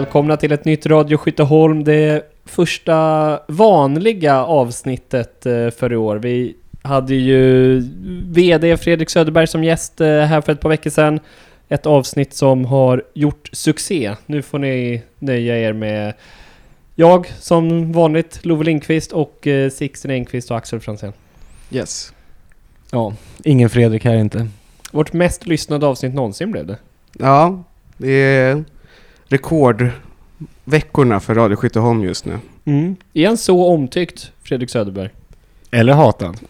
välkomna till ett nytt Radio Skytteholm. Det första vanliga avsnittet eh, för i år. Vi hade ju VD Fredrik Söderberg som gäst eh, här för ett par veckor sedan. Ett avsnitt som har gjort succé. Nu får ni nöja er med jag som vanligt, Love Lindqvist och eh, Sixten Engqvist och Axel Franzén. Yes. Ja, ingen Fredrik här inte. Vårt mest lyssnade avsnitt någonsin blev det. Ja, det är rekordveckorna för Radio Skytteholm just nu. Mm. Är han så omtyckt, Fredrik Söderberg? Eller hatad.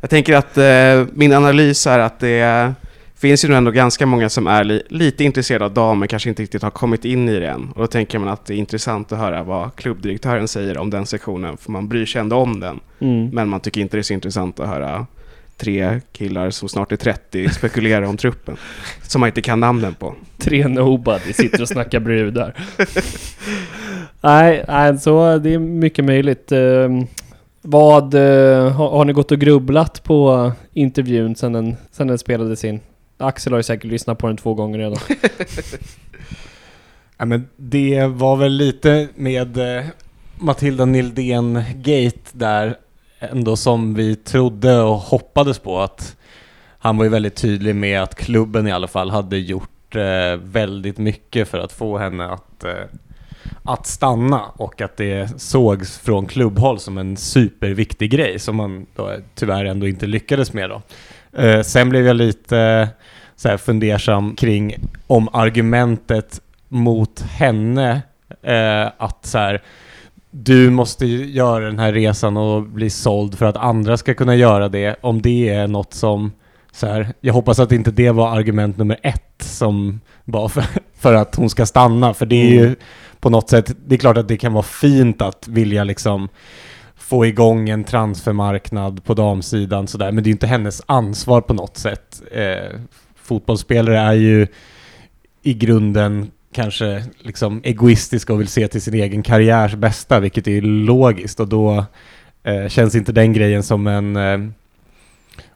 Jag tänker att eh, min analys är att det finns ju nog ändå ganska många som är li lite intresserade av damer, kanske inte riktigt har kommit in i det än. Och då tänker man att det är intressant att höra vad klubbdirektören säger om den sektionen, för man bryr sig ändå om den. Mm. Men man tycker inte det är så intressant att höra tre killar som snart är 30 spekulera om truppen, som man inte kan namnen på. Tre nobody sitter och snackar brudar. nej, nej, så det är mycket möjligt. Ehm, vad, eh, har, har ni gått och grubblat på intervjun sen den, sen den spelades in? Axel har ju säkert lyssnat på den två gånger redan. Ja, men det var väl lite med eh, Matilda Nildén-gate där ändå som vi trodde och hoppades på att han var ju väldigt tydlig med att klubben i alla fall hade gjort eh, väldigt mycket för att få henne att, eh, att stanna och att det sågs från klubbhåll som en superviktig grej som man då tyvärr ändå inte lyckades med då. Eh, sen blev jag lite eh, så här fundersam kring om argumentet mot henne eh, att så här, du måste göra den här resan och bli såld för att andra ska kunna göra det. Om det är något som, så här, jag hoppas att inte det var argument nummer ett som var för, för att hon ska stanna. För det är ju på något sätt, det är klart att det kan vara fint att vilja liksom få igång en transfermarknad på damsidan sådär, men det är ju inte hennes ansvar på något sätt. Eh, fotbollsspelare är ju i grunden kanske liksom egoistiska och vill se till sin egen karriärs bästa, vilket är logiskt och då eh, känns inte den grejen som en... Eh,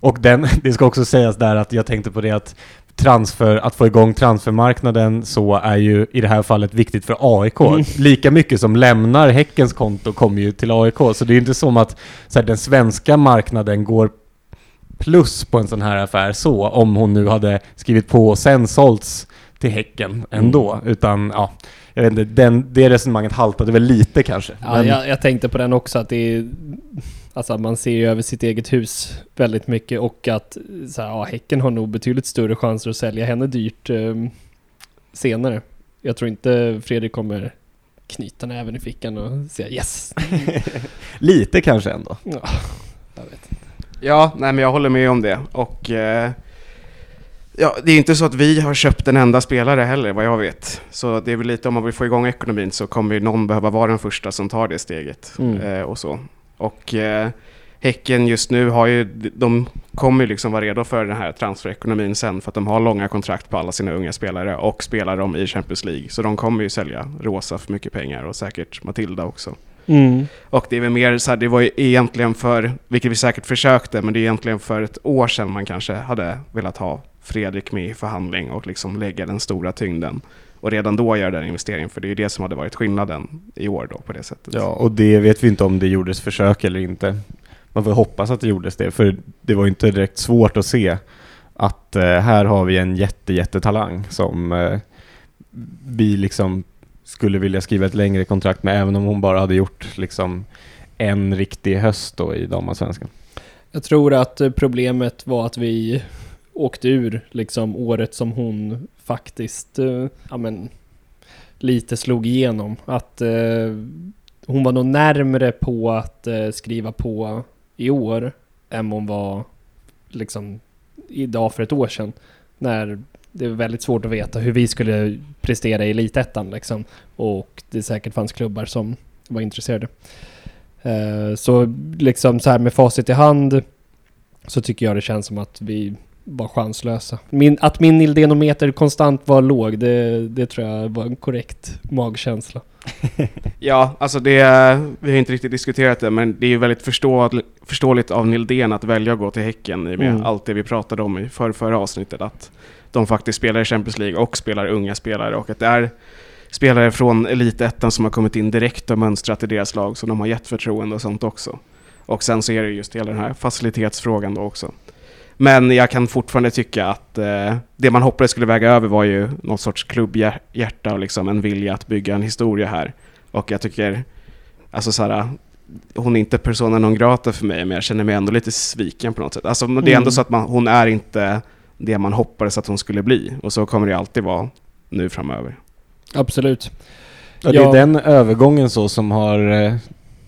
och den, det ska också sägas där att jag tänkte på det att transfer, att få igång transfermarknaden så är ju i det här fallet viktigt för AIK. Mm. Lika mycket som lämnar Häckens konto kommer ju till AIK, så det är ju inte som att så här, den svenska marknaden går plus på en sån här affär så, om hon nu hade skrivit på och sen sålts till Häcken ändå. Mm. Utan, ja, jag vet inte, den, det resonemanget haltade väl lite kanske. Ja, Men- jag, jag tänkte på den också att det är... Alltså man ser ju över sitt eget hus väldigt mycket och att så här, ja, Häcken har nog betydligt större chanser att sälja henne dyrt ehm, senare. Jag tror inte Fredrik kommer knyta näven i fickan och säga yes. lite kanske ändå. Ja, jag vet inte. Ja, nej men jag håller med om det. Och eh, ja, det är inte så att vi har köpt en enda spelare heller, vad jag vet. Så det är väl lite om man vill få igång ekonomin så kommer ju någon behöva vara den första som tar det steget. Mm. Eh, och så. Och eh, Häcken just nu har ju, de kommer ju liksom vara redo för den här transferekonomin sen för att de har långa kontrakt på alla sina unga spelare och spelar dem i Champions League. Så de kommer ju sälja Rosa för mycket pengar och säkert Matilda också. Mm. Och det är väl mer så här, det var ju egentligen för, vilket vi säkert försökte, men det är egentligen för ett år sedan man kanske hade velat ha Fredrik med i förhandling och liksom lägga den stora tyngden. Och redan då göra den investeringen, för det är ju det som hade varit skillnaden i år då på det sättet. Ja, och det vet vi inte om det gjordes försök eller inte. Man får hoppas att det gjordes det, för det var ju inte direkt svårt att se att eh, här har vi en jätte, jättetalang som eh, vi liksom skulle vilja skriva ett längre kontrakt med, även om hon bara hade gjort liksom en riktig höst då i damallsvenskan. Jag tror att eh, problemet var att vi åkte ur liksom året som hon faktiskt, eh, ja men, lite slog igenom. Att eh, hon var nog närmre på att eh, skriva på i år än hon var liksom idag för ett år sedan. När det är väldigt svårt att veta hur vi skulle prestera i elitettan liksom. Och det säkert fanns klubbar som var intresserade. Eh, så liksom så här med facit i hand så tycker jag det känns som att vi var chanslösa. Min, att min Nildenometer konstant var låg, det, det tror jag var en korrekt magkänsla. Ja, alltså det, vi har inte riktigt diskuterat det, men det är ju väldigt förstå, förståeligt av Nildén att välja att gå till Häcken i och med Mm. allt det vi pratade om i för, förra avsnittet. Att de faktiskt spelar i Champions League och spelar unga spelare och att det är spelare från elitettan som har kommit in direkt och mönstrat i deras lag som de har gett förtroende och sånt också. Och sen så är det just hela den här facilitetsfrågan då också. Men jag kan fortfarande tycka att eh, det man hoppades skulle väga över var ju någon sorts klubbhjärta och liksom en vilja att bygga en historia här. Och jag tycker, alltså såhär, hon är inte persona non grata för mig, men jag känner mig ändå lite sviken på något sätt. Alltså det är ändå Mm. så att man, hon är inte det man hoppades att hon skulle bli. Och så kommer det alltid vara nu framöver. Absolut. Ja, det är Ja. den övergången så som har, eh,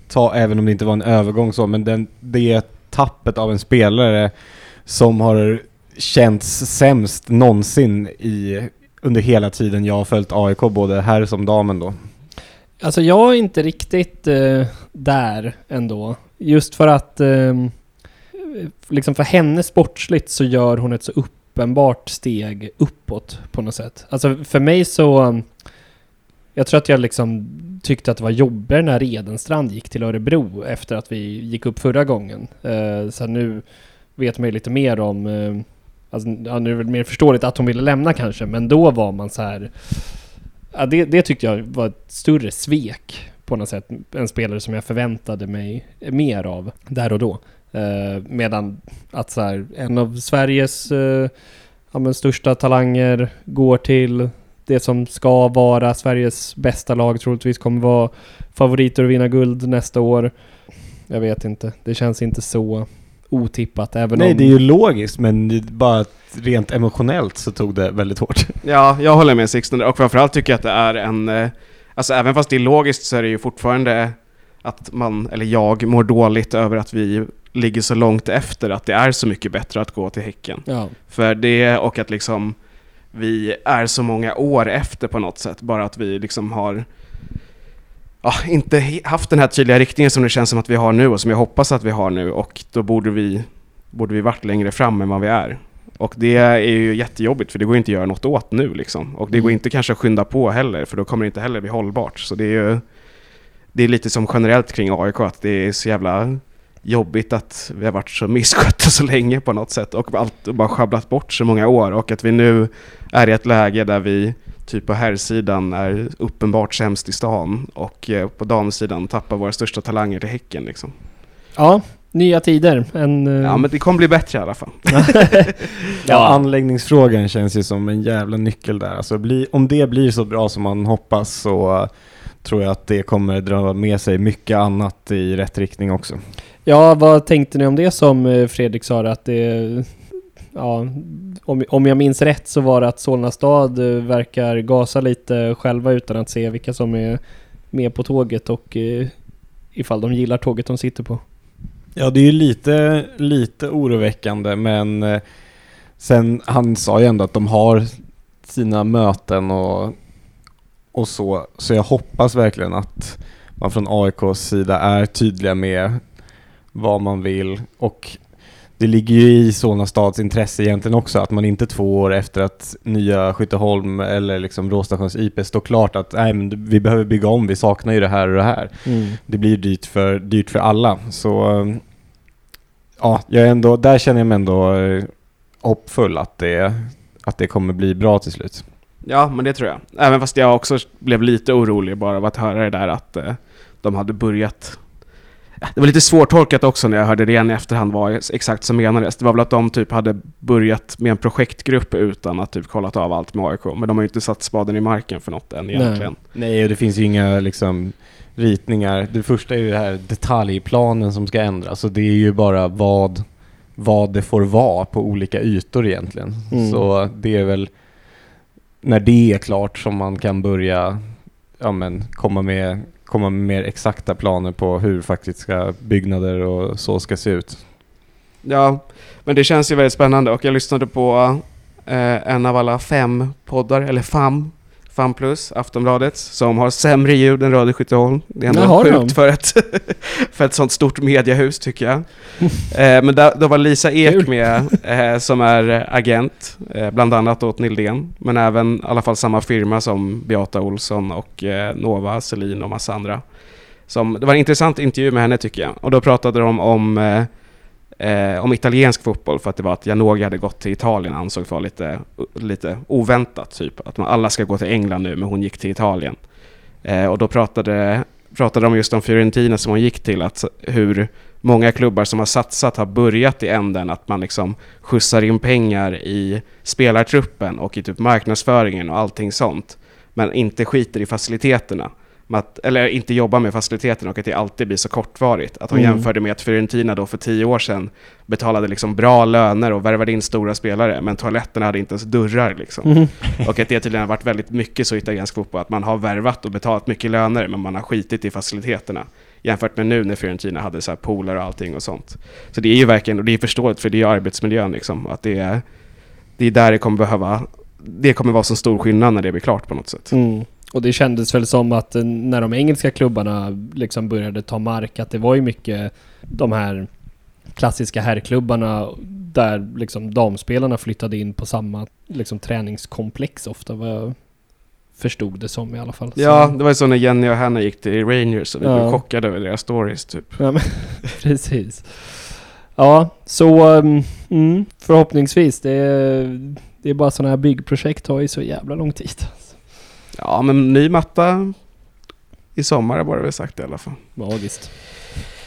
ta, även om det inte var en övergång så, men den, det tappet av en spelare som har känts sämst någonsin i, under hela tiden jag har följt AIK, både här som damen då. Alltså jag är inte riktigt eh, där ändå. Just för att ehm, liksom för henne sportsligt så gör hon ett så uppenbart steg uppåt på något sätt. Alltså för mig så... um, Jag tror att jag liksom tyckte att det var jobbigare när Redenstrand gick till Örebro efter att vi gick upp förra gången. Eh, så nu vet man ju lite mer om... Eh, alltså, ja, nu är det väl mer förståeligt att hon ville lämna kanske, men då var man så här... Ja, det, det tyckte jag var ett större svek på något sätt. En spelare som jag förväntade mig mer av där och då. Eh, medan att så här, en av Sveriges eh, ja, men största talanger går till det som ska vara Sveriges bästa lag, troligtvis kommer vara favoriter att vinna guld nästa år. Jag vet inte, det känns inte så otippat även Nej, om... det är ju logiskt, men bara rent emotionellt så tog det väldigt hårt. Ja, jag håller med Sixten och framförallt tycker jag att det är en... eh, Alltså även fast det är logiskt så är det ju fortfarande att man, eller jag, mår dåligt över att vi ligger så långt efter att det är så mycket bättre att gå till Häcken. Ja, För det, och att liksom vi är så många år efter på något sätt, bara att vi liksom har ja, inte haft den här tydliga riktningen som det känns som att vi har nu och som jag hoppas att vi har nu och då borde vi, borde vi varit längre fram än vad vi är. Och det är ju jättejobbigt för det går inte att göra något åt nu liksom. Och det går Mm. inte kanske att skynda på heller för då kommer det inte heller bli hållbart. Så det är ju det är lite som generellt kring AIK att det är så jävla jobbigt att vi har varit så misskötta så länge på något sätt och allt bara sjabblat bort så många år och att vi nu är i ett läge där vi typ på herrsidan är uppenbart sämst i stan och eh, på damsidan tappar våra största talanger till Häcken liksom. ja nya tider. En, eh, Ja men det kommer bli bättre i alla fall. Ja, anläggningsfrågan känns ju som en jävla nyckel där. Alltså bli, om det blir så bra som man hoppas så tror jag att det kommer dra med sig mycket annat i rätt riktning också. Ja, vad tänkte ni om det som eh, Fredrik sa att det... Ja, om, om jag minns rätt så var det att Solna stad eh, verkar gasa lite själva utan att se vilka som är med på tåget och eh, ifall de gillar tåget de sitter på. Ja, det är ju lite, lite oroväckande men eh, sen, han sa ju ändå att de har sina möten och, och så. Så jag hoppas verkligen att man från AIKs sida är tydliga med vad man vill och det ligger ju i Solna stads intresse egentligen också att man inte två år efter att nya Skytteholm eller liksom Råstations IP står klart att nej, men vi behöver bygga om, vi saknar ju det här och det här det blir dyrt för, dyrt för alla. Så eh, ja, jag är ändå, där känner jag mig ändå eh, hoppfull att det, att det kommer bli bra till slut. Ja men det tror jag. Även fast jag också blev lite orolig bara av att höra det där att eh, de hade börjat det var lite svårtolkat också när jag hörde det igen i efterhand vad exakt som menades. Det var väl att de typ hade börjat med en projektgrupp utan att typ kollat av allt med AIK. Men de har ju inte satt spaden i marken för något än egentligen. Nej, och det finns ju inga liksom ritningar. Det första är ju det här detaljplanen som ska ändras. Så det är ju bara vad, vad det får vara på olika ytor egentligen. Mm. Så det är väl när det är klart som man kan börja ja, men, komma, med, komma med mer exakta planer på hur faktiska byggnader och så ska se ut. Ja, men det känns ju väldigt spännande och jag lyssnade på eh, en av alla fem poddar, eller FAM, FAM plus, Aftonbladet, som har sämre ljud än Radio Skytteholm. Det är ändå Jaha, sjukt de. för ett, för ett sånt stort mediehus tycker jag. eh, men där, då var Lisa Ek med, eh, som är eh, agent, eh, bland annat åt Nildén, men även i alla fall samma firma som Beata Olsson och eh, Nova, Selin och massa andra. Som, det var en intressant intervju med henne tycker jag. Och då pratade de om eh, om italiensk fotboll för att det var att Janogy hade gått till Italien ansågs vara lite, lite oväntat. Typ. Att man, alla ska gå till England nu, men hon gick till Italien. Eh, och då pratade, pratade de just om Fiorentina som hon gick till, att hur många klubbar som har satsat har börjat i änden att man liksom skjutsar in pengar i spelartruppen och i typ marknadsföringen och allting sånt. Men inte skiter i faciliteterna. Att, eller inte jobbar med faciliteterna och att det alltid blir så kortvarigt. Att hon Mm. jämförde med att Fiorentina då för tio år sedan betalade liksom bra löner och värvade in stora spelare, men toaletterna hade inte ens dörrar. Liksom. Mm. Och att det tydligen har varit väldigt mycket så i italiensk fotboll, att man har värvat och betalat mycket löner, men man har skitit i faciliteterna. Jämfört med nu när Fiorentina hade så här pooler och allting och sånt. Så det är ju verkligen, och det är förståeligt för det är arbetsmiljön liksom, att det är, det är där det kommer behöva, det kommer vara så stor skillnad när det blir klart på något sätt. Mm. Och det kändes väl som att eh, när de engelska klubbarna liksom började ta mark, att det var ju mycket de här klassiska herrklubbarna där liksom damspelarna flyttade in på samma liksom träningskomplex ofta, vad jag förstod det som i alla fall. Så- Ja, det var ju så när Jenny och Hanna gick till Rangers och vi Ja. blev chockade över deras stories typ. Ja, men, precis. Ja, så um, mm, förhoppningsvis. Det är, det är bara sådana här byggprojekt tar ju så jävla lång tid. Ja, men ny matta i sommar var det väl sagt i alla fall. Magiskt.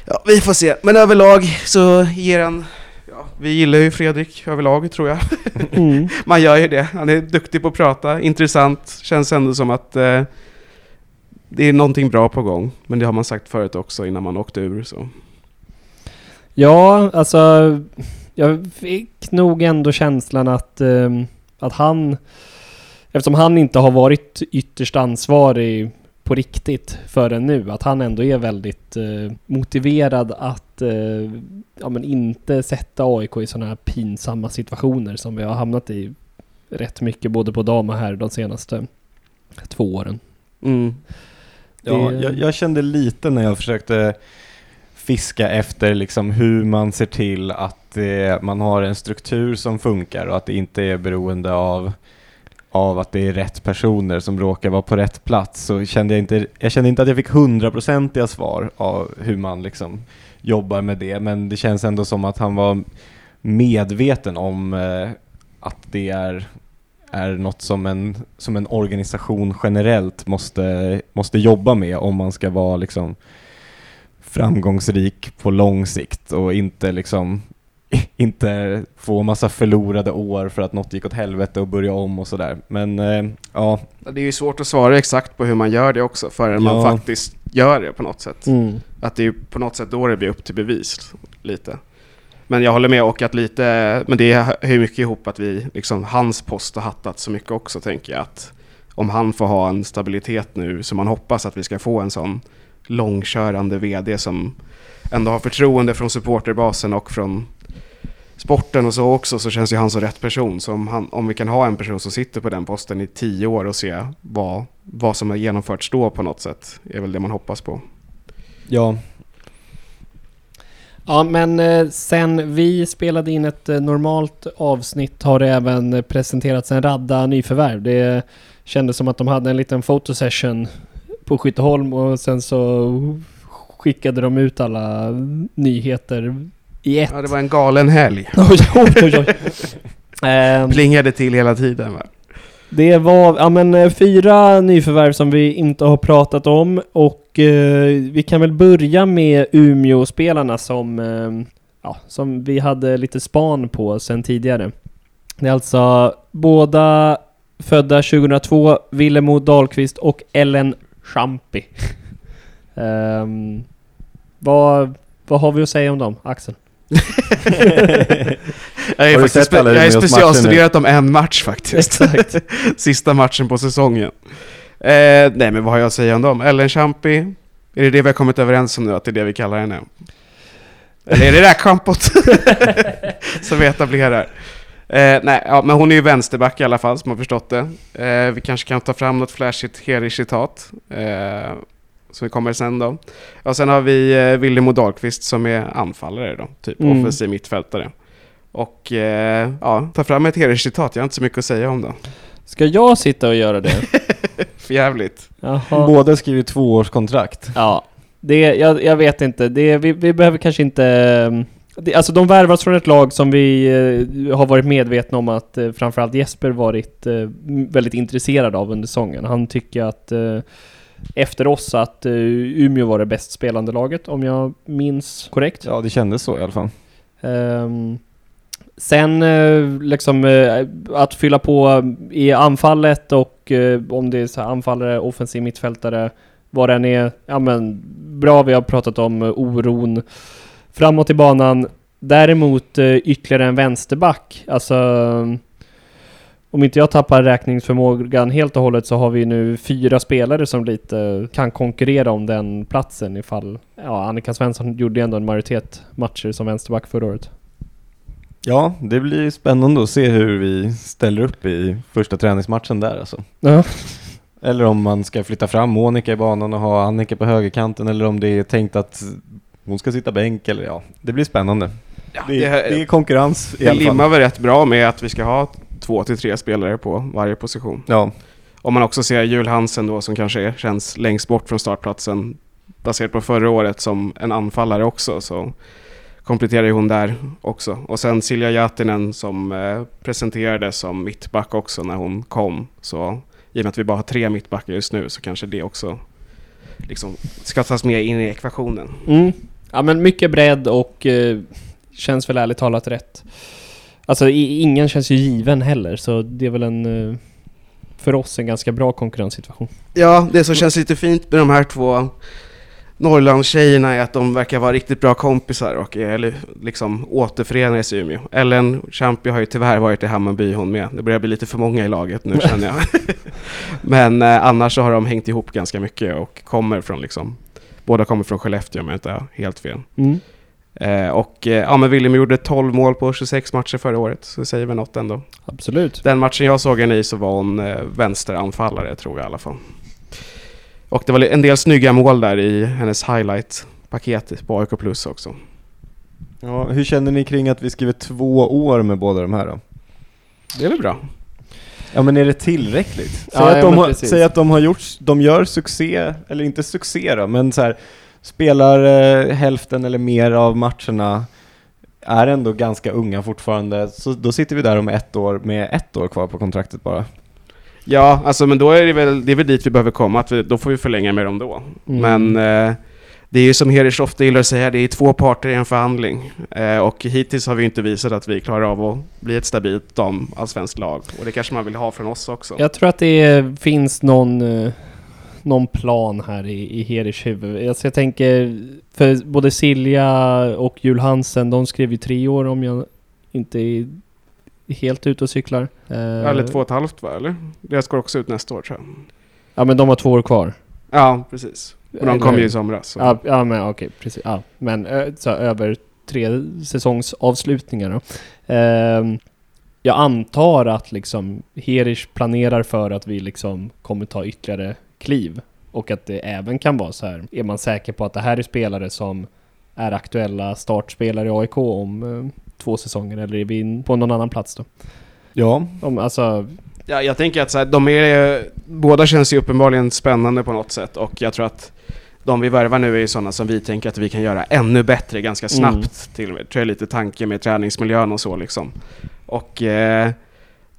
Ja, vi får se. Men överlag så ger han... Ja, vi gillar ju Fredrik överlag tror jag. Mm. Man gör ju det. Han är duktig på att prata, intressant. Känns ändå som att eh, det är någonting bra på gång. Men det har man sagt förut också innan man åkte ur. Så. Ja, alltså jag fick nog ändå känslan att, ehm, att han, eftersom han inte har varit ytterst ansvarig på riktigt förrän nu, att han ändå är väldigt eh, motiverad att eh, ja, men inte sätta AIK i sådana här pinsamma situationer som vi har hamnat i rätt mycket både på dam och här de senaste två åren. Mm. Ja, Det- jag, jag kände lite när jag försökte fiska efter liksom hur man ser till att eh, man har en struktur som funkar och att det inte är beroende av, av att det är rätt personer som råkar vara på rätt plats. Så kände jag, inte, jag kände inte att jag fick hundraprocentiga svar av hur man liksom jobbar med det, men det känns ändå som att han var medveten om eh, att det är är något som en, som en organisation generellt måste, måste jobba med om man ska vara liksom framgångsrik på lång sikt och inte liksom inte få massa förlorade år för att något gick åt helvete och börja om och sådär. Men eh, ja, Det är ju svårt att svara exakt på hur man gör det också förrän man Ja. faktiskt gör det på något sätt. Mm. Att det är på något sätt då det blir upp till bevis lite. Men jag håller med och att lite, men det hör mycket ihop att vi, liksom hans post har hattat så mycket också tänker jag att om han får ha en stabilitet nu så man hoppas att vi ska få en sån långkörande vd som ändå har förtroende från supporterbasen och från sporten och så också så känns ju han som rätt person. Så om, han, om vi kan ha en person som sitter på den posten i tio år och se vad, vad som har genomförts då på något sätt är väl det man hoppas på. ja, Ja, men eh, sen vi spelade in ett eh, normalt avsnitt har det även presenterats en radda nyförvärv. Det kändes som att de hade en liten fotosession på Skytteholm och sen så skickade de ut alla nyheter i ett. Ja, det var en galen helg. Oj, oj, oj. Ehm, Plingade till hela tiden va? det var ja, men, eh, fyra nyförvärv som vi inte har pratat om och eh, vi kan väl börja med Umeå-spelarna som, eh, ja, som vi hade lite span på sen tidigare. Det är alltså båda födda 2002, Willemo Dahlqvist och Ellen Champi. Ehm, vad, vad har vi att säga om dem, Axel? Jag är, faktiskt spe- jag är specialstuderat om en match faktiskt. Exakt. Sista matchen på säsongen. Eh, nej men vad har jag att säga om dem? Ellen Champi, är det det vi har kommit överens om nu att det är det vi kallar henne? Eller är det räkschampot som vi etablerar? Eh, nej, ja, men hon är ju vänsterback i alla fall som har förstått det. Eh, vi kanske kan ta fram något flashigt Heri-citat. Eh, som vi kommer sen då. Och sen har vi eh, Willemo Dahlqvist som är anfallare då, typ Mm. offensiv mittfältare. Och eh, ja, ta fram ett Heri-citat, jag har inte så mycket att säga om det. Ska jag sitta och göra det? För jävligt. Jaha. båda skriver tvåårskontrakt. Ja, det, jag, jag vet inte. Det, vi, vi behöver kanske inte... ehm, det, alltså de värvas från ett lag som vi eh, har varit medvetna om att eh, framförallt Jesper varit eh, väldigt intresserad av under säsongen. Han tycker att eh, efter oss att eh, Umeå var det bäst spelande laget, om jag minns korrekt. Ja, det kändes så i alla fall. Ehm, sen eh, liksom eh, att fylla på i anfallet och om det är så anfallare, offensiv mittfältare, vad den är. Ja men bra, vi har pratat om oron framåt i banan. Däremot ytterligare en vänsterback. Alltså om inte jag tappar räkningsförmågan helt och hållet så har vi nu fyra spelare som lite kan konkurrera om den platsen ifall... Ja, Annika Svensson gjorde ju ändå en majoritet matcher som vänsterback förra året. Ja, det blir spännande att se hur vi ställer upp i första träningsmatchen där alltså. Ja. Eller om man ska flytta fram Monica i banan och ha Annika på högerkanten eller om det är tänkt att hon ska sitta bänk eller ja, det blir spännande. Ja, det, är, det är konkurrens i det alla fall. limmar väl rätt bra med att vi ska ha två till tre spelare på varje position. Ja, Om man också ser Jul Hansen då som kanske är, känns längst bort från startplatsen baserat på förra året som en anfallare också så kompletterar ju hon där också. Och sen Silja Jatinen som eh, presenterades som mittback också när hon kom. Så i och med att vi bara har tre mittbackar just nu så kanske det också liksom ska tas med in i ekvationen. Mm. Ja men mycket bredd och eh, känns väl ärligt talat rätt. Alltså i, ingen känns ju given heller så det är väl en... Eh, för oss en ganska bra konkurrenssituation. Ja, det som känns lite fint med de här två Norrlandstjejerna är att de verkar vara riktigt bra kompisar och är li- liksom återförenades i Umeå. Ellen Champi har ju tyvärr varit i Hammarby hon med. Det börjar bli lite för många i laget nu känner jag. Men eh, annars så har de hängt ihop ganska mycket och kommer från liksom Båda kommer från Skellefteå om jag inte har helt fel. Mm. Eh, och eh, ja, men William gjorde 12 mål på 26 matcher förra året, så det säger väl något ändå. Absolut. Den matchen jag såg henne i så var hon eh, vänsteranfallare tror jag i alla fall. Och det var en del snygga mål där i hennes highlight-paket på AIK Plus också. ja, hur känner ni kring att vi skriver två år med båda de här då? Det är väl bra? Ja men är det tillräckligt? Säg, Ja, att, ja, de har, säg att de har gjort, de gör succé, eller inte succé då, men så här, spelar eh, hälften eller mer av matcherna, är ändå ganska unga fortfarande, så då sitter vi där om ett år med ett år kvar på kontraktet bara. Ja, alltså men då är det väl, det är väl dit vi behöver komma, att vi, då får vi förlänga med dem då. Mm. Men eh, det är ju som Herisch ofta gillar att säga, det är två parter i en förhandling. Eh, och hittills har vi inte visat att vi klarar av att bli ett stabilt damallsvenskt lag. Och det kanske man vill ha från oss också. Jag tror att det finns någon, eh, någon plan här i, i Herish huvud. Alltså jag tänker, för både Silja och Jul Hansen, de skrev ju tre år om jag inte är helt ute och cyklar. Eh, Eller två och ett halvt va, eller? Deras går också ut nästa år tror jag. Ja men de har två år kvar. Ja, precis. Och de Eller- kom ju i somras. Så. Ja, ja men okej, precis. Ja, men ö, så över tre säsongsavslutningar då. Ehm, jag antar att liksom Herish planerar för att vi liksom kommer ta ytterligare kliv. Och att det även kan vara så här. Är man säker på att det här är spelare som är aktuella startspelare i AIK om eh, två säsonger eller är vi på någon annan plats då? Ja, Om, alltså, Ja, jag tänker att så här, de är, båda känns ju uppenbarligen spännande på något sätt och jag tror att de vi värvar nu är ju sådana som vi tänker att vi kan göra ännu bättre ganska snabbt Mm. till och med. Tror jag är lite tanke med träningsmiljön och så liksom. Och eh,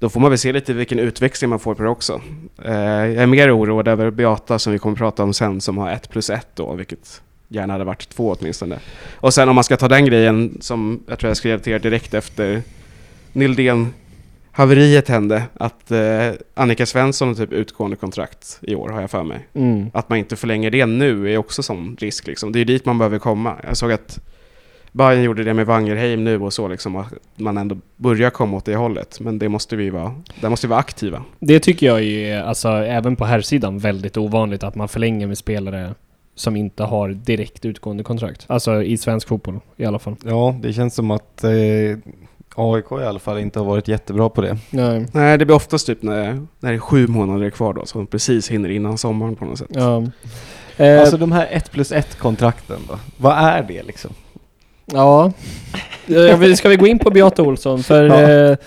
då får man väl se lite vilken utväxling man får på det också. Eh, jag är mer oroad över Beata som vi kommer prata om sen som har ett plus ett då, vilket gärna hade varit två åtminstone. Och sen om man ska ta den grejen som jag tror jag skrev till er direkt efter Nildén haveriet hände, att eh, Annika Svensson har typ utgående kontrakt i år har jag för mig. mm. Att man inte förlänger det nu är också sån risk liksom. Det är dit man behöver komma. Jag såg att Bayern gjorde det med Wangerheim nu och så liksom, att man ändå börjar komma åt det hållet. Men det måste vi vara, där måste vi vara aktiva. Det tycker jag ju är, alltså även på här sidan väldigt ovanligt att man förlänger med spelare som inte har direkt utgående kontrakt. Alltså i svensk fotboll i alla fall. ja det känns som att eh, AIK i alla fall inte har varit jättebra på det. Nej. Nej, det blir oftast typ när, när det är sju månader kvar då, så de precis hinner innan sommaren på något sätt. Ja. Eh, Alltså de här 1 plus 1 kontrakten då, vad är det liksom? Ja. Eh, Ska vi gå in på Beata Olsson? För Ja. eh,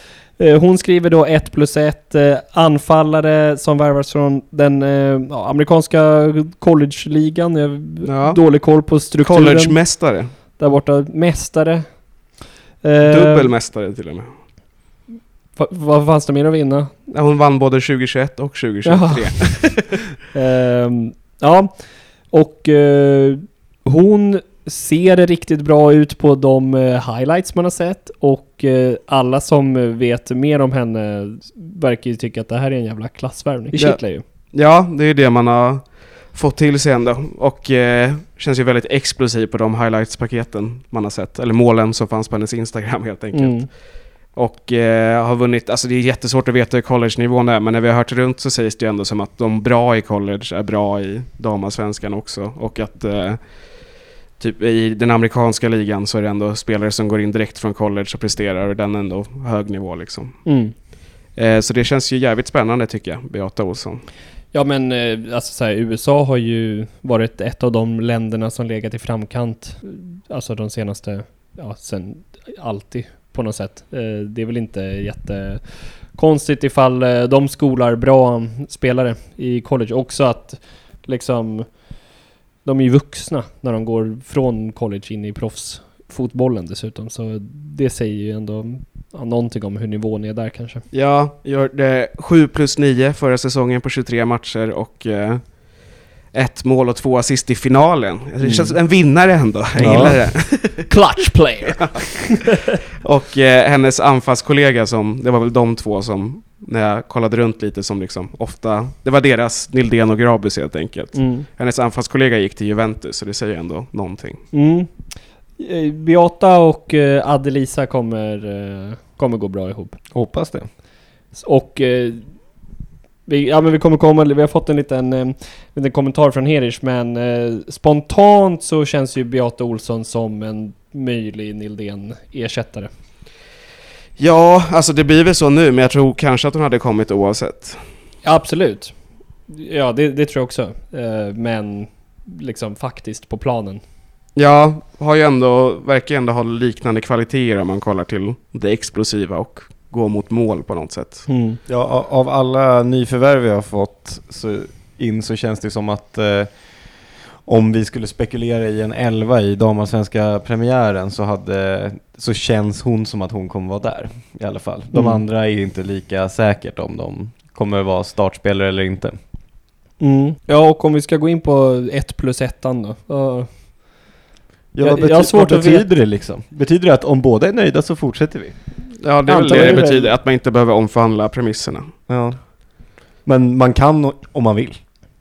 eh, hon skriver då 1 plus 1 eh, anfallare som värvas från den eh, ja, amerikanska college-ligan. Jag har Ja. dålig koll på strukturen Collegemästare. där borta. Mästare. Eh, Dubbel mästare till och med. va- Vad fanns det mer att vinna? Ja, Hon vann både 2021 och 2023. Jaha. Ehm, ja, och hon ser riktigt bra ut på de eh, highlights man har sett och eh, alla som vet mer om henne verkar ju tycka att det här är en jävla klassvärvning. Det kittlar ju. Ja, det är det man har fått till sig ändå. Och eh, känns ju väldigt explosiv på de highlights-paketen man har sett. Eller målen som fanns på hennes Instagram helt enkelt. Mm. Och eh, har vunnit, alltså det är jättesvårt att veta hur college-nivån är, men när vi har hört runt så sägs det ju ändå som att de bra i college är bra i damallsvenskan också. Och att eh, typ i den amerikanska ligan så är det ändå spelare som går in direkt från college och presterar och den är ändå hög nivå liksom. Mm. Eh, så det känns ju jävligt spännande tycker jag, Beata Olsson. Ja men eh, alltså så här, USA har ju varit ett av de länderna som legat i framkant. Alltså de senaste, ja sen alltid på något sätt. Eh, Det är väl inte jättekonstigt ifall de skolar bra spelare i college. Också att liksom de är ju vuxna när de går från college in i proffsfotbollen dessutom. Så det säger ju ändå ja, någonting om hur nivån är där kanske. Ja, gjorde 7 plus 9 förra säsongen på 23 matcher och eh, ett mål och två assist i finalen. Det Mm. känns en vinnare ändå, jag Ja. gillar det. Clutch player! Och eh, hennes anfallskollega som, det var väl de två som, när jag kollade runt lite som liksom ofta, det var deras Nildén och Grabus helt enkelt. Mm. Hennes anfallskollega gick till Juventus så det säger ändå någonting. Mm. Eh, Beata och eh, Adelisa kommer, eh, kommer gå bra ihop. Hoppas det. Och vi, ja, men vi kommer komma, vi har fått en liten, eh, liten kommentar från Herish men eh, spontant så känns ju Beata Olsson som en möjlig Nildén ersättare. Ja, alltså det blir väl så nu, men jag tror kanske att hon hade kommit oavsett. Ja, absolut. Ja, det, det tror jag också. Eh, men liksom faktiskt på planen. Ja, har ju ändå, verkar ju ändå ha liknande kvaliteter om man kollar till det explosiva och gå mot mål på något sätt. Ja, a- av alla nyförvärv vi har fått så in så känns det som att eh, om vi skulle spekulera i en elva i damallsvenska premiären så, hade, så känns hon som att hon kommer vara där i alla fall. De Mm. andra är inte lika säkert om de kommer vara startspelare eller inte. Mm. Ja, och om vi ska gå in på 1 plus 1 då. Ja. Jag- vad, bety- jag har svårt vad att betyder det liksom? Betyder det att om båda är nöjda så fortsätter vi? Ja, det är väl det det betyder, att man inte behöver omförhandla premisserna. Ja. Men man kan om man vill.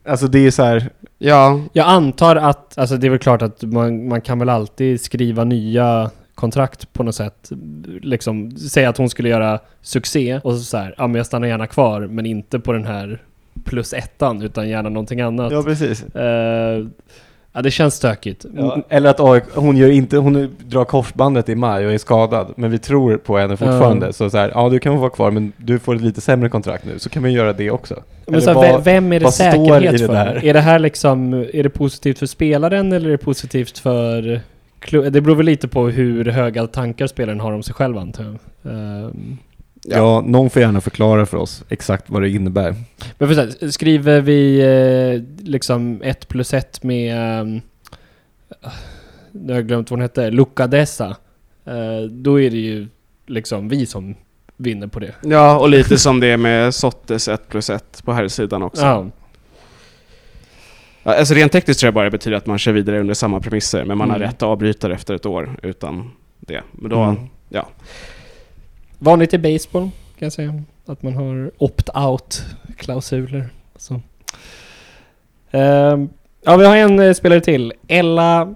Alltså det är så här, Ja, Jag antar att, alltså det är väl klart att man, man kan väl alltid skriva nya kontrakt på något sätt. Liksom, säga att hon skulle göra succé och så, här, ja men jag stannar gärna kvar men inte på den här plus ettan utan gärna någonting annat. ja precis. Eh, ja det känns stökigt. Ja, eller att AIK, hon, gör inte, hon drar korsbandet i maj och är skadad, men vi tror på henne fortfarande. Ja. Så, så här, ja du kan få vara kvar men du får ett lite sämre kontrakt nu, så kan vi göra det också. Men så här, vad- ve- vem är det säkerhet det för? där? Är det här liksom, är det positivt för spelaren eller är det positivt för Det beror väl lite på hur höga tankar spelaren har om sig själv antar jag. Ehm, Ja. någon får gärna förklara för oss exakt vad det innebär. Men för här, skriver vi eh, liksom ett plus ett med... ehm, nu har jag glömt vad hon hette. Luca Dessa. Eh, då är det ju liksom vi som vinner på det. ja, och lite som det är med Sottes 1 plus 1 på här sidan också. Ja. Alltså rent tekniskt tror jag bara det betyder att man kör vidare under samma premisser, men man har Mm. rätt att avbryta det efter ett år utan det. Men då, Mm. ja. Vanligt i baseball kan jag säga. Att man har opt-out klausuler. Så. Ehm, ja, vi har en eh, spelare till. Ella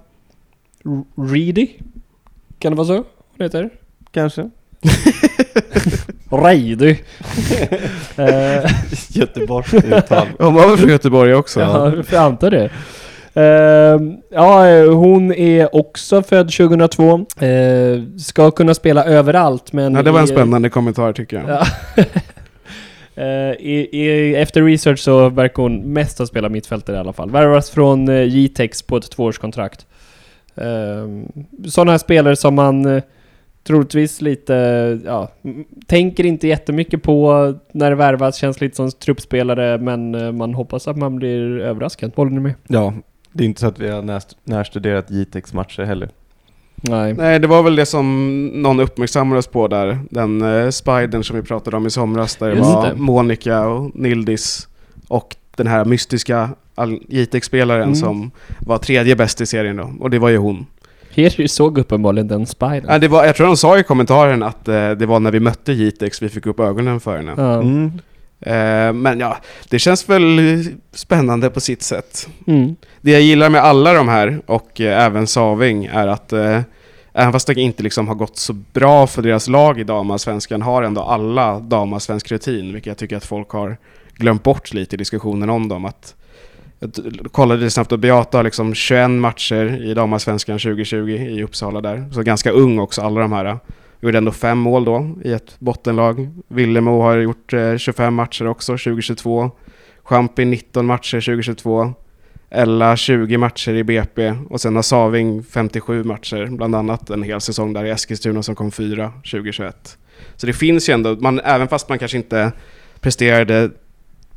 R- Reedy. Kan det vara så hon heter? Kanske? Reedy. Eh, Göteborgs uttal. Hon var väl från Göteborg också? Ja, jag antar det. Ehm, ja, hon är också född 2002. Eh, ska kunna spela överallt men... Ja, det var en i- spännande kommentar tycker jag. Ja. Eh, i, i, efter research så verkar hon mest ha spelat mittfältare i alla fall. Värvas från uh, Jtex på ett tvåårskontrakt. Uh, Sådana här spelare som man uh, troligtvis lite, ja, tänker inte jättemycket på när det värvas, känns lite som truppspelare men eh, man hoppas att man blir överraskad. Håller ni med? Ja, det är inte så att vi har näst, närstuderat Jitex matcher heller. Nej. Nej, det var väl det som någon uppmärksammade oss på där. Den uh, spidern som vi pratade om i somras. Där det Just var det. Monica och Nildis och den här mystiska JTX-spelaren Mm. som var tredje bäst i serien då. Och det var ju hon. Heri såg uppenbarligen den spidern. Ja, det var, jag tror de sa i kommentaren att eh, det var när vi mötte JTX vi fick upp ögonen för henne. Ja. Mm. Eh, men ja, det känns väl spännande på sitt sätt. Mm. Det jag gillar med alla de här och eh, även Saving är att eh, även fast det inte liksom har gått så bra för deras lag i damallsvenskan har ändå alla damallsvensk rutin, vilket jag tycker att folk har glömt bort lite i diskussionen om dem. Att, jag kollade kollade snabbt och Beata har liksom 21 matcher i damallsvenskan 2020 i Uppsala där. Så ganska ung också, alla de här. Gjorde ändå fem mål då i ett bottenlag. Villemo har gjort eh, 25 matcher också 2022. Champi 19 matcher 2022. Ella 20 matcher i BP och sen har Saving 57 matcher, bland annat en hel säsong där i Eskilstuna som kom fyra 2021. Så det finns ju ändå, man, även fast man kanske inte presterade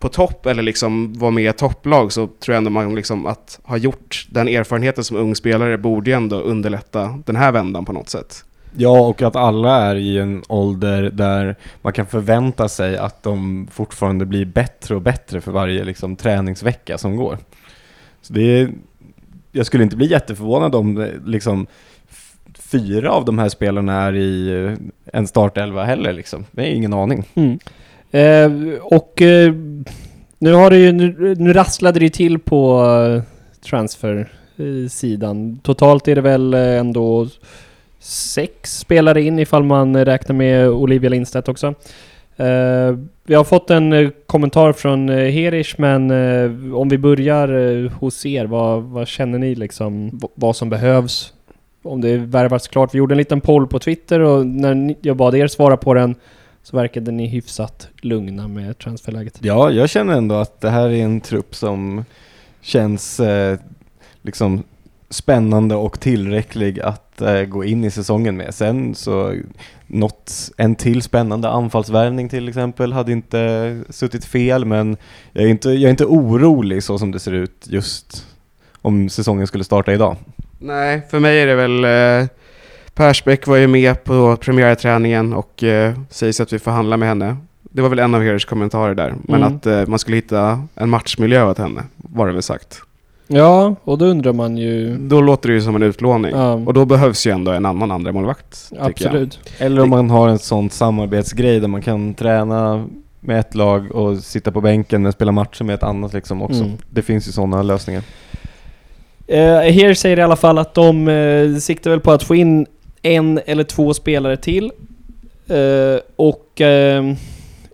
på topp eller liksom var med i topplag så tror jag ändå man liksom att ha gjort den erfarenheten som ung spelare borde ju ändå underlätta den här vändan på något sätt. Ja, och att alla är i en ålder där man kan förvänta sig att de fortfarande blir bättre och bättre för varje liksom, träningsvecka som går. Så det är, jag skulle inte bli jätteförvånad om eh, liksom, fyra av de här spelarna är i eh, en startelva heller. Liksom. Det är ingen aning. Mm. Eh, och eh, nu har det ju, nu, nu rasslade det ju till på transfersidan. transfer-sidan. Totalt är det väl eh, ändå sex spelare in ifall man räknar med Olivia Lindstedt också. Uh, vi har fått en uh, kommentar från uh, Herish, men om vi börjar hos er, vad, vad känner ni liksom, v- vad som behövs? Om det värvas klart. Vi gjorde en liten poll på Twitter och när ni, jag bad er svara på den så verkade ni hyfsat lugna med transferläget. Ja, jag känner ändå att det här är en trupp som känns eh, liksom spännande och tillräcklig att eh, gå in i säsongen med. Sen så något, en till spännande anfallsvärvning till exempel hade inte suttit fel men jag är inte, jag är inte orolig så som det ser ut just om säsongen skulle starta idag. Nej, för mig är det väl... Eh, Persbäck var ju med på premiärträningen och eh, sägs att vi förhandlar med henne. Det var väl en av Heros kommentarer där. Men Mm. att eh, man skulle hitta en matchmiljö åt henne, var det väl sagt. Ja, och då undrar man ju... Då låter det ju som en utlåning. Ja, Och då behövs ju ändå en annan andra målvakt tycker jag. absolut. Eller om man har en sån samarbetsgrej där man kan träna med ett lag och sitta på bänken men spela matcher med ett annat liksom också. Mm. Det finns ju sådana lösningar. Eh, Here säger i alla fall att de eh, siktar väl på att få in en eller två spelare till. Eh, och eh,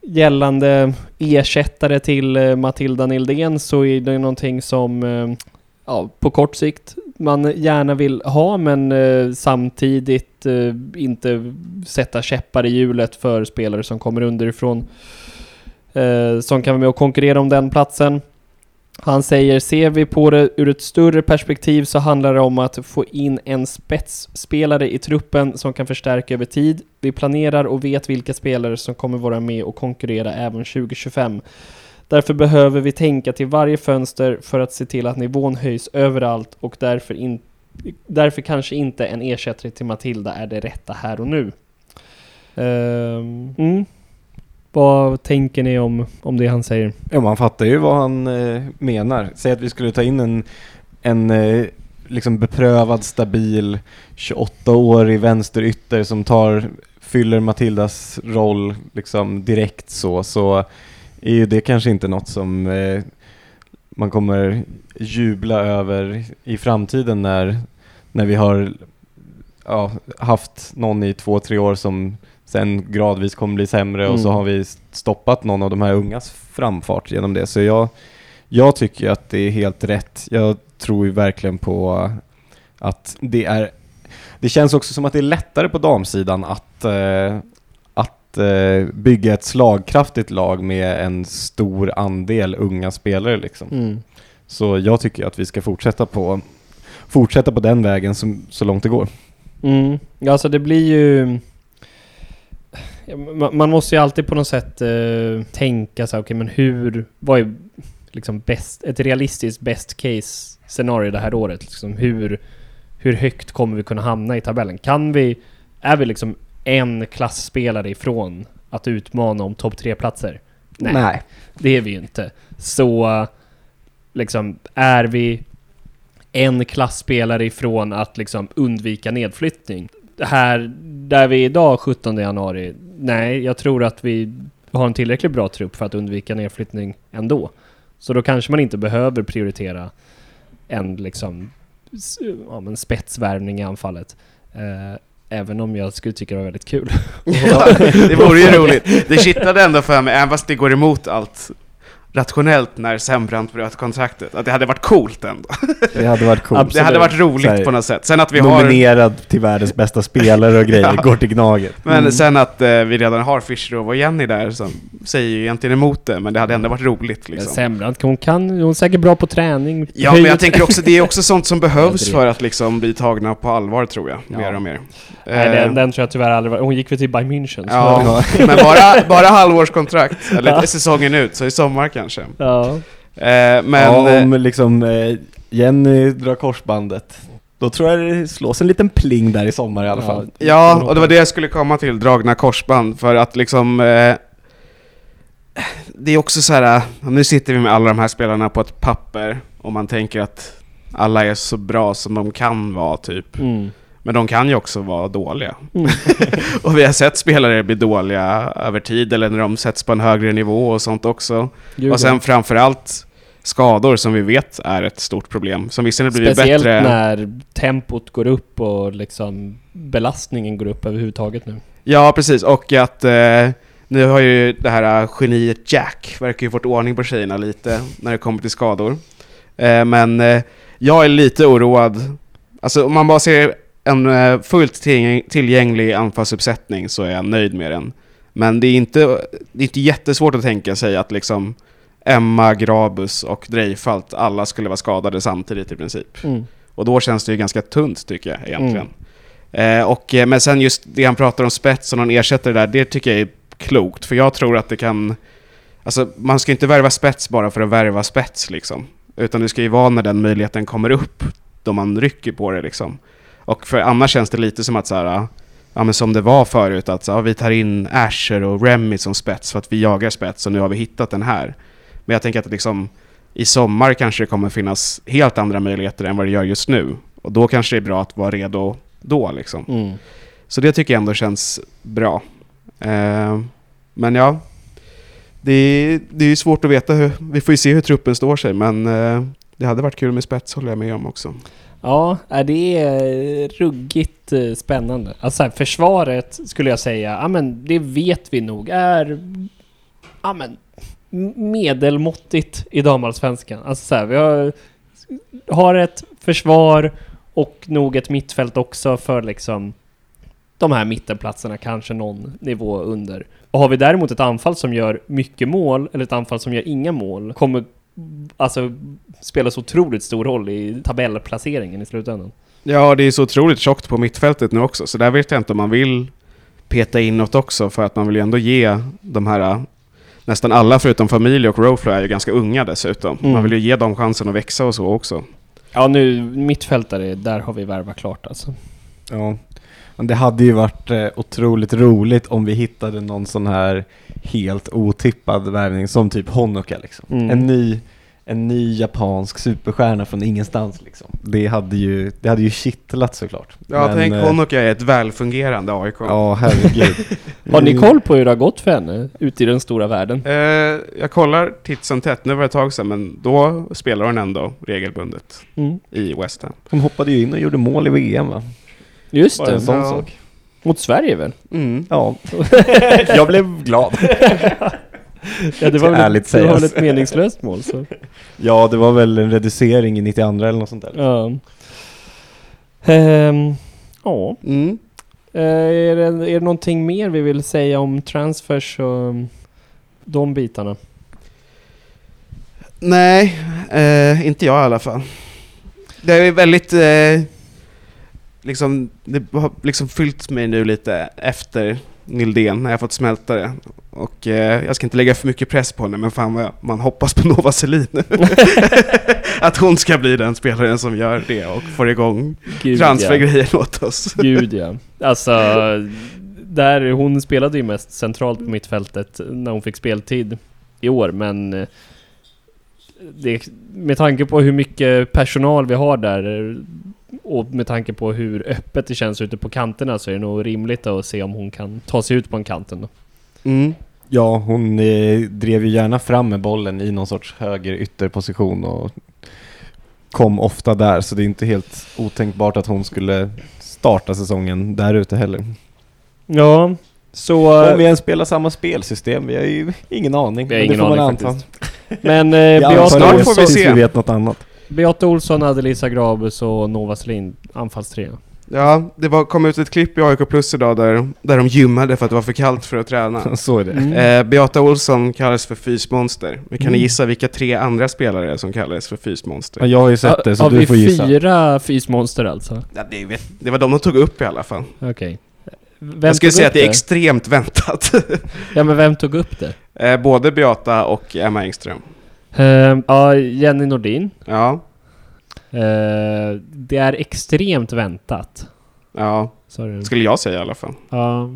gällande ersättare till eh, Matilda Nildén så är det någonting som ehm, ja, på kort sikt man gärna vill ha men eh, samtidigt eh, inte sätta käppar i hjulet för spelare som kommer underifrån. Eh, som kan vara med och konkurrera om den platsen. Han säger, ser vi på det ur ett större perspektiv så handlar det om att få in en spetsspelare i truppen som kan förstärka över tid. Vi planerar och vet vilka spelare som kommer vara med och konkurrera även 2025. Därför behöver vi tänka till varje fönster för att se till att nivån höjs överallt och därför, in, därför kanske inte en ersättare till Matilda är det rätta här och nu. Um, mm. Vad tänker ni om, om det han säger? Ja, man fattar ju vad han eh, menar. Säg att vi skulle ta in en, en eh, liksom beprövad, stabil 28-årig vänsterytter som tar, fyller Matildas roll liksom direkt så, så är ju det kanske inte något som eh, man kommer jubla över i framtiden när, när vi har ja, haft någon i två, tre år som sen gradvis kommer bli sämre och så Mm. har vi stoppat någon av de här ungas framfart genom det. Så jag, jag tycker att det är helt rätt. Jag tror ju verkligen på att det är det känns också som att det är lättare på damsidan att, eh, att eh, bygga ett slagkraftigt lag med en stor andel unga spelare liksom. Mm. Så jag tycker att vi ska fortsätta på, fortsätta på den vägen som, så långt det går. Mm. Alltså det blir ju... Man måste ju alltid på något sätt eh, tänka så här, okej men hur... Vad är liksom bäst, ett realistiskt best case scenario det här året? Liksom hur, hur högt kommer vi kunna hamna i tabellen? Kan vi, är vi liksom en klassspelare ifrån att utmana om topp tre platser? Nej, det är vi ju inte. Så liksom, är vi en klassspelare ifrån att liksom undvika nedflyttning? Här, där vi är idag, 17 januari, nej, jag tror att vi har en tillräckligt bra trupp för att undvika nedflyttning ändå. Så då kanske man inte behöver prioritera en liksom ja, men spetsvärvning i anfallet. Eh, även om jag skulle tycka det var väldigt kul. Ja, det vore ju roligt. Det kittlade ändå för mig, även fast det går emot allt rationellt när Sembrant bröt kontraktet. Att det hade varit coolt ändå. Det hade varit coolt. Det hade varit roligt här, på något sätt. Sen att vi har... Nominerad till världens bästa spelare och grejer, Ja. går till Gnaget. Men Mm. sen att eh, vi redan har Fischerov och Jenny där som säger ju egentligen emot det, men det hade ändå varit roligt liksom. Sembrant, hon kan, hon är säkert bra på träning. Ja, men jag tänker också, det är också sånt som behövs för att liksom bli tagna på allvar tror jag, Ja. mer och mer. Nej, Eh, den, den tror jag tyvärr aldrig var... Hon gick väl till Bayern München. så- Ja, men bara, bara halvårskontrakt, eller Ja. säsongen ut, så i sommar kanske. ja. Eh, men... ja, eh, om liksom eh, Jenny drar korsbandet, då tror jag det slås en liten pling där i sommar i alla fall. Ja, och det var det jag skulle komma till, dragna korsband, för att liksom... Eh, det är också så här, eh, nu sitter vi med alla de här spelarna på ett papper, och man tänker att alla är så bra som de kan vara, typ. Mm. Men de kan ju också vara dåliga. Mm. och vi har sett spelare bli dåliga över tid, eller när de sätts på en högre nivå och sånt också. Djurgården. Och sen framförallt skador som vi vet är ett stort problem. Som visserligen har blivit Speciellt bättre. när tempot går upp och liksom belastningen går upp överhuvudtaget nu. Ja, precis. Och att eh, nu har ju det här eh, geniet Jack verkar ju fått ordning på tjejerna lite när det kommer till skador. Eh, men eh, jag är lite oroad. Alltså om man bara ser en eh, fullt tillgäng- tillgänglig anfallsuppsättning så är jag nöjd med den. Men det är inte, det är inte jättesvårt att tänka sig att liksom Emma, Grabus och Dreifalt, alla skulle vara skadade samtidigt i princip. Mm. Och då känns det ju ganska tunt tycker jag egentligen. Eh, och, eh, men sen just det han pratar om spets och någon ersättare där, det tycker jag är klokt. För jag tror att det kan... Alltså man ska inte värva spets bara för att värva spets liksom. Utan det ska ju vara när den möjligheten kommer upp, då man rycker på det liksom. Och för annars känns det lite som att så här, ja men som det var förut, att så, ja, vi tar in Asher och Remy som spets för att vi jagar spets och nu har vi hittat den här. Men jag tänker att liksom i sommar kanske det kommer finnas helt andra möjligheter än vad det gör just nu. Och då kanske det är bra att vara redo då liksom. Mm. Så det tycker jag ändå känns bra. Eh, men ja, det är, det är ju svårt att veta hur, vi får ju se hur truppen står sig, men eh, det hade varit kul med spets håller jag med om också. Ja, äh, det är ruggigt eh, spännande. Alltså här, försvaret skulle jag säga, ja men det vet vi nog är ja men medelmåttigt i damallsvenskan. Alltså så här, vi har, har ett försvar och nog ett mittfält också för liksom de här mittenplatserna, kanske någon nivå under. Och har vi däremot ett anfall som gör mycket mål, eller ett anfall som gör inga mål, kommer alltså spela så otroligt stor roll i tabellplaceringen i slutändan. Ja, det är så otroligt tjockt på mittfältet nu också, så där vet jag inte om man vill peta in något också, för att man vill ju ändå ge de här eh, Nästan alla förutom familj och Roflo är ju ganska unga dessutom. Mm. Man vill ju ge dem chansen att växa och så också. Ja, nu mittfältare, där har vi värvat klart alltså. Ja. Men det hade ju varit eh, otroligt roligt om vi hittade någon sån här helt otippad värvning som typ Honoka liksom. Mm. En ny en ny japansk superstjärna från ingenstans liksom. Det hade ju, det hade ju kittlat såklart. Ja, Men, tänk eh, Honoka är ett välfungerande AIK. Ja, herregud. Har ni koll på hur det har gått för henne ute i den stora världen? Eh, jag kollar titt som tätt, nu var det ett tag sedan, men då spelar hon ändå regelbundet Mm. i West Ham. De hoppade ju in och gjorde mål i VM va? Just Bara en det. sån Ja. sak. Mot Sverige väl? Mm. Ja. Jag blev glad. Ja, det var väl, ärligt ett, det var väl sägas. ett meningslöst mål så. Ja, det var väl en reducering i 92 eller något sånt där. Ja. Ehm, ja. Mm. Eh, är, det, är det någonting mer vi vill säga om transfers och um, de bitarna? Nej, eh, inte jag i alla fall. Det är väldigt... Eh, liksom, det har liksom fyllt mig nu lite efter Nildén, när jag fått smälta det. Och eh, jag ska inte lägga för mycket press på henne, men fan vad jag, man hoppas på Nova Selin. att hon ska bli den spelaren som gör det och får igång Gud, transfergrejen åt oss. Gud ja. Alltså, där, hon spelade ju mest centralt på mittfältet när hon fick speltid i år, men eh, det, med tanke på hur mycket personal vi har där och med tanke på hur öppet det känns ute på kanterna så är det nog rimligt att se om hon kan ta sig ut på en kanten. Då. Mm. Ja, hon eh, drev ju gärna fram med bollen i någon sorts höger ytterposition och kom ofta där, så det är inte helt otänkbart att hon skulle starta säsongen där ute heller. Ja, så... Om vi ens spelar samma spelsystem, vi har ju ingen aning. Vi har ingen aning faktiskt. Men eh, antar snart får vi se. vi vet något annat. Beata Olsson, Adelisa Grabus och Nova Selin, anfallstrea. Ja, det var, kom ut ett klipp i AIK Plus idag där, där de gymmade för att det var för kallt för att träna. Så är det. Mm. Eh, Beata Olsson kallas för fysmonster. Men kan ni Mm. gissa vilka tre andra spelare som kallades för Ja, fysmonster? jag har ju sett det, så har du vi får gissa. fyra fysmonster alltså? Ja, det, vet, det var de de tog upp i alla fall. Okej. Vem jag skulle säga att det är extremt väntat. Ja men vem tog upp det? eh, både Beata och Emma Engström. Ehm, ja, Jenny Nordin. Ja, Ehm, det är extremt väntat. ja, du? skulle jag säga i alla fall. Ja.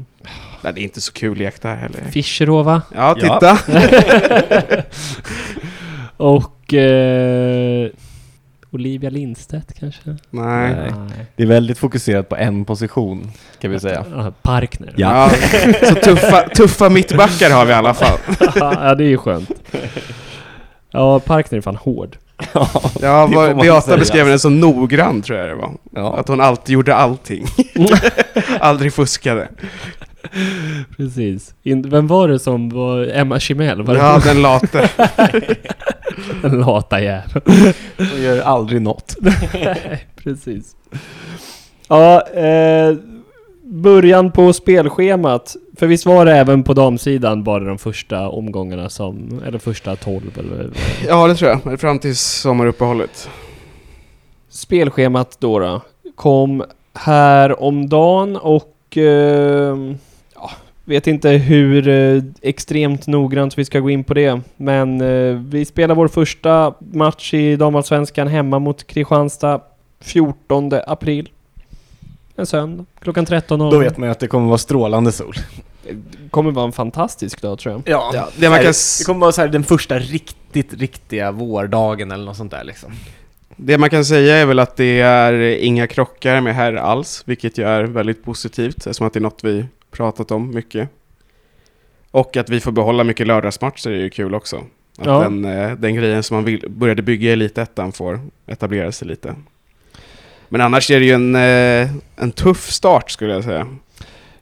Nej, det är inte så kul lek där heller. Fischerova. Ja, Ja. titta! Och... eh, Olivia Lindstedt kanske? Nej. Nej. Det är väldigt fokuserat på en position, kan vi säga. Ja, Parkner. Ja. Ja. Så tuffa, tuffa mittbackar har vi i alla fall. ja, det är ju skönt. Ja, Parkner är fan hård. Ja, Det var, får man Beata beskrev den som noggrann tror jag det var. Ja. Att hon alltid gjorde allting. Aldrig fuskade. Precis. In, vem var det som var Emma Chimell? Var Ja, den late. Den lata jävel. De gör aldrig något. Precis. Ja, eh, början på spelschemat. För visst var det även på damsidan bara de första omgångarna som, eller första 12 eller Ja, det tror jag. Fram till sommaruppehållet. Spelschemat då, då kom här om dagen och eh, ja, vet inte hur eh, extremt noggrant vi ska gå in på det. Men eh, vi spelar vår första match i damallsvenskan hemma mot Kristianstad 14 april. En söndag, klockan 13.00. Då vet man ju att det kommer vara strålande sol. kommer vara en fantastisk dag tror jag. Ja, Ja, det man kan det kommer vara så här den första riktigt, riktiga vårdagen eller något sånt där liksom. Det man kan säga är väl att det är inga krockar med herr alls, vilket ju är väldigt positivt, eftersom att det är något vi pratat om mycket. Och att vi får behålla mycket lördagsmatcher är ju kul också. Att Ja. den, eh, den grejen som man vill, började bygga i Elitettan får etablera sig lite. Men annars är det ju en, eh, en tuff start skulle jag säga.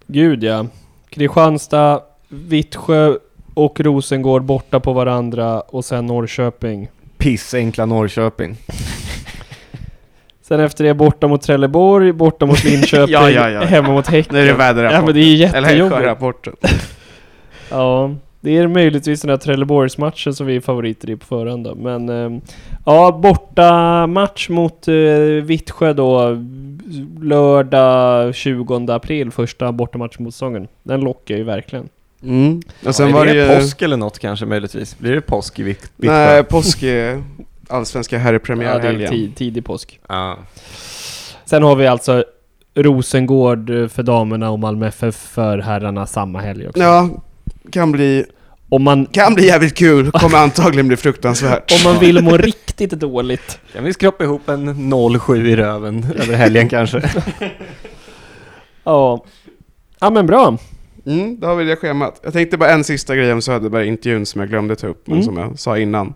Gud ja. Kristianstad, Vittsjö och Rosengård borta på varandra och sen Norrköping. Pissenkla Norrköping. Sen efter det borta mot Trelleborg, borta mot Linköping, Ja, ja, ja. hemma mot Häcken. Nu är det väderrapport. Ja men det är ju Eller jättejobbigt. rapporten. Ja, det är möjligtvis den här Trelleborgsmatchen som vi är favoriter i på förhand då. Men ehm, ja, borta match mot uh, Vittsjö då. Lördag 20 april, första bortamatch mot säsongen. Den lockar ju verkligen. Mm. Och sen är var det det ju... påsk eller något kanske möjligtvis? Blir det påsk i Vitt- Vittsjö? Nej, påsk är allsvenska Ja, det är tid, tidig påsk. Ja. Sen har vi alltså Rosengård eh, för damerna och Malmö FF för herrarna samma helg också. Ja, kan bli, Om, man, kan bli jävligt kul. Kommer antagligen bli fruktansvärt. om man vill må riktigt dåligt. Kan vi skrapa ihop en 0-7 i röven över helgen kanske? Ja. Ja men bra. Mm, då har vi det schemat. Jag tänkte bara en sista grej om Söderberg-intervjun som jag glömde ta upp, men Mm. som jag sa innan.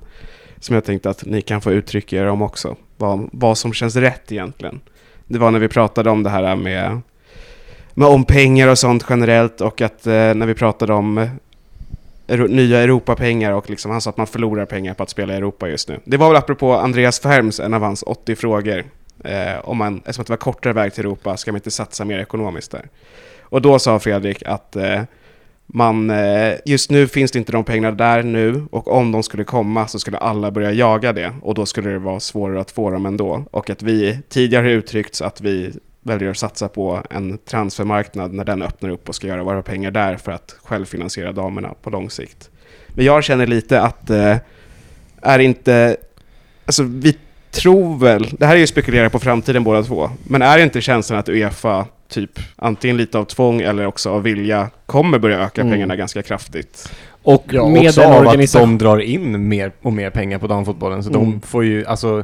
Som jag tänkte att ni kan få uttrycka er om också. Vad, vad som känns rätt egentligen. Det var när vi pratade om det här med, med om pengar och sånt generellt och att eh, när vi pratade om eh, Euro, nya Europapengar och liksom, han sa att man förlorar pengar på att spela i Europa just nu. Det var väl apropå Andreas Färms, en av hans 80 frågor. Eh, om man, eftersom det var kortare väg till Europa, ska man inte satsa mer ekonomiskt där? Och då sa Fredrik att eh, man, eh, just nu finns det inte de pengarna där nu och om de skulle komma så skulle alla börja jaga det och då skulle det vara svårare att få dem ändå. Och att vi tidigare har uttryckts att vi väljer att satsa på en transfermarknad när den öppnar upp och ska göra våra pengar där för att självfinansiera damerna på lång sikt. Men jag känner lite att eh, är inte... Alltså vi tror väl, det här är ju spekulera på framtiden båda två, men är inte känslan att Uefa typ antingen lite av tvång eller också av vilja kommer börja öka Mm. pengarna ganska kraftigt? Och Ja, med också den av att de drar in mer och mer pengar på damfotbollen. Så Mm. de får ju, alltså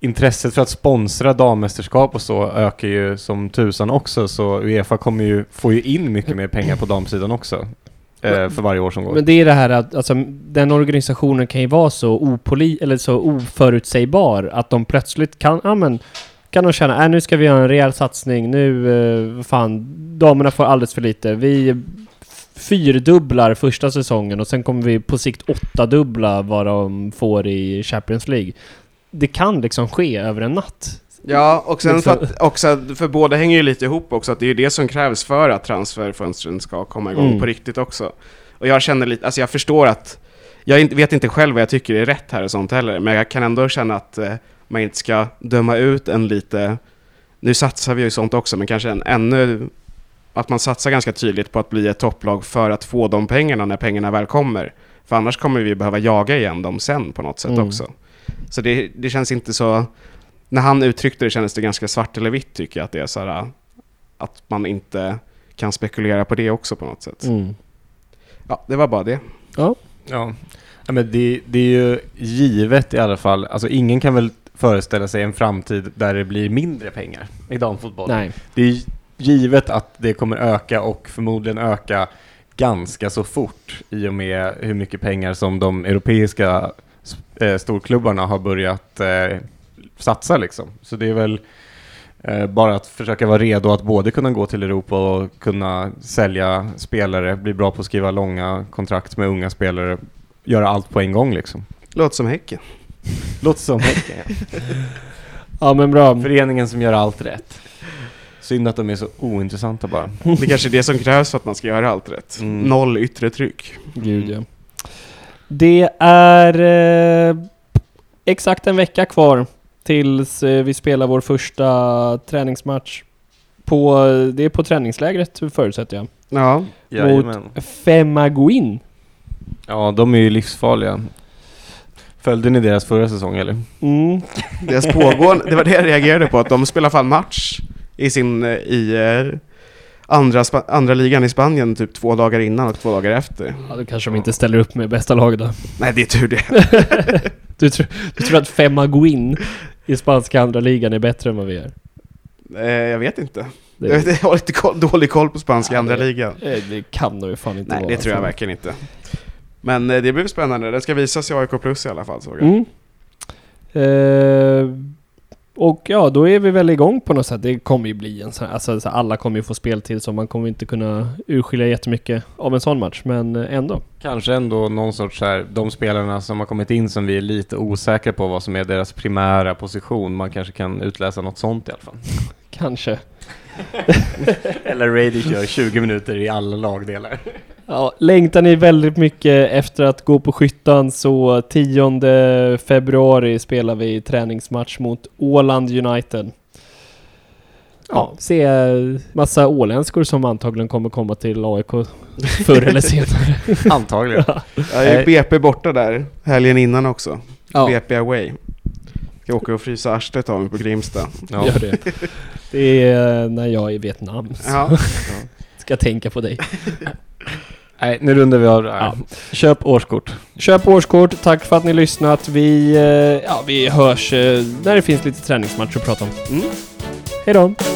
intresset för att sponsra dammästerskap och så ökar ju som tusan också. Så Uefa kommer ju, får ju in mycket mer pengar på damsidan också. Eh, för varje år som går. Men det är det här att alltså, den organisationen kan ju vara så opoli eller så oförutsägbar att de plötsligt kan, ja men, kan de känna, äh, nu ska vi göra en rejäl satsning, nu, eh, fan, damerna får alldeles för lite. Vi fyrdubblar första säsongen och sen kommer vi på sikt åttadubbla vad de får i Champions League. Det kan liksom ske över en natt. Ja, och sen Liksom- för, att, också, för båda hänger ju lite ihop också, att det är ju det som krävs för att transferfönstren ska komma igång Mm. på riktigt också. Och jag känner lite, alltså jag förstår att, jag vet inte själv vad jag tycker är rätt här och sånt heller, men jag kan ändå känna att eh, man inte ska döma ut en lite, nu satsar vi ju sånt också, men kanske en ännu, att man satsar ganska tydligt på att bli ett topplag för att få de pengarna när pengarna väl kommer. För annars kommer vi behöva jaga igen dem sen på något sätt Mm. också. Så det, det känns inte så... När han uttryckte det kändes det ganska svart eller vitt tycker jag att det är så här, Att man inte kan spekulera på det också på något sätt. Mm. Ja, det var bara det. Ja, ja men det, det är ju givet i alla fall. Alltså ingen kan väl föreställa sig en framtid där det blir mindre pengar i damfotboll. Nej. Det är givet att det kommer öka och förmodligen öka ganska så fort i och med hur mycket pengar som de europeiska eh, storklubbarna har börjat eh, satsa liksom. Så det är väl eh, bara att försöka vara redo att både kunna gå till Europa och kunna sälja spelare, bli bra på att skriva långa kontrakt med unga spelare, göra allt på en gång liksom. Låter som Häcken. Låter som Häcken. ja. Ja men bra. Föreningen som gör allt rätt. Synd att de är så ointressanta bara. Det kanske är det som krävs för att man ska göra allt rätt. Mm. Noll yttre tryck. Gud ja. Det är eh, exakt en vecka kvar tills eh, vi spelar vår första träningsmatch. På, det är på träningslägret förutsätter jag. Ja, Jajamän. Femaguin. Ja, de är ju livsfarliga. Följde ni deras förra säsong eller? Mm. deras pågående, det var det jag reagerade på, att de spelar fall match i sin, eh, i andra, andra ligan i Spanien typ två dagar innan och två dagar efter. Ja, då kanske de inte ställer upp med bästa laget då. Nej, det är tur det. Du, tror- du tror att Femaguin i spanska andra ligan är bättre än vad vi är? Eh, jag vet inte. Det, Jag, vet, jag har lite koll, dålig koll på spanska Ja, andra det- ligan. eh, det kan de ju fan inte Nej, vara. det tror jag alltså. verkligen inte. Men eh, det blir spännande. Den ska visas i AIK Plus i alla fall såg jag. Mm. Eh, och ja, då är vi väl igång på något sätt. Det kommer ju bli en sån här, alltså alla kommer ju få speltid så man kommer inte kunna urskilja jättemycket av en sån match, men eh, ändå. Kanske ändå någon sorts så här, de spelarna som har kommit in som vi är lite osäkra på vad som är deras primära position. Man kanske kan utläsa något sånt i alla fall. Kanske. Eller Radic gör 20 minuter i alla lagdelar. Ja, längtar ni väldigt mycket efter att gå på skyttan så 10 februari spelar vi träningsmatch mot Åland United. Ja, se massa åländskor som antagligen kommer komma till AIK förr eller senare. Antagligen. Jag är BP borta där helgen innan också. Ja, BP away. Ska åka och frysa arslet av mig på Grimsta. Ja. gör det. Det är när jag är i Vietnam. Så Ja. ska tänka på dig. Nej, nu rundar vi av det här. Ja. Köp årskort. Köp årskort, tack för att ni lyssnat. Vi, eh, ja, vi hörs eh, när det finns lite träningsmatcher att prata om. Mm. Hej då!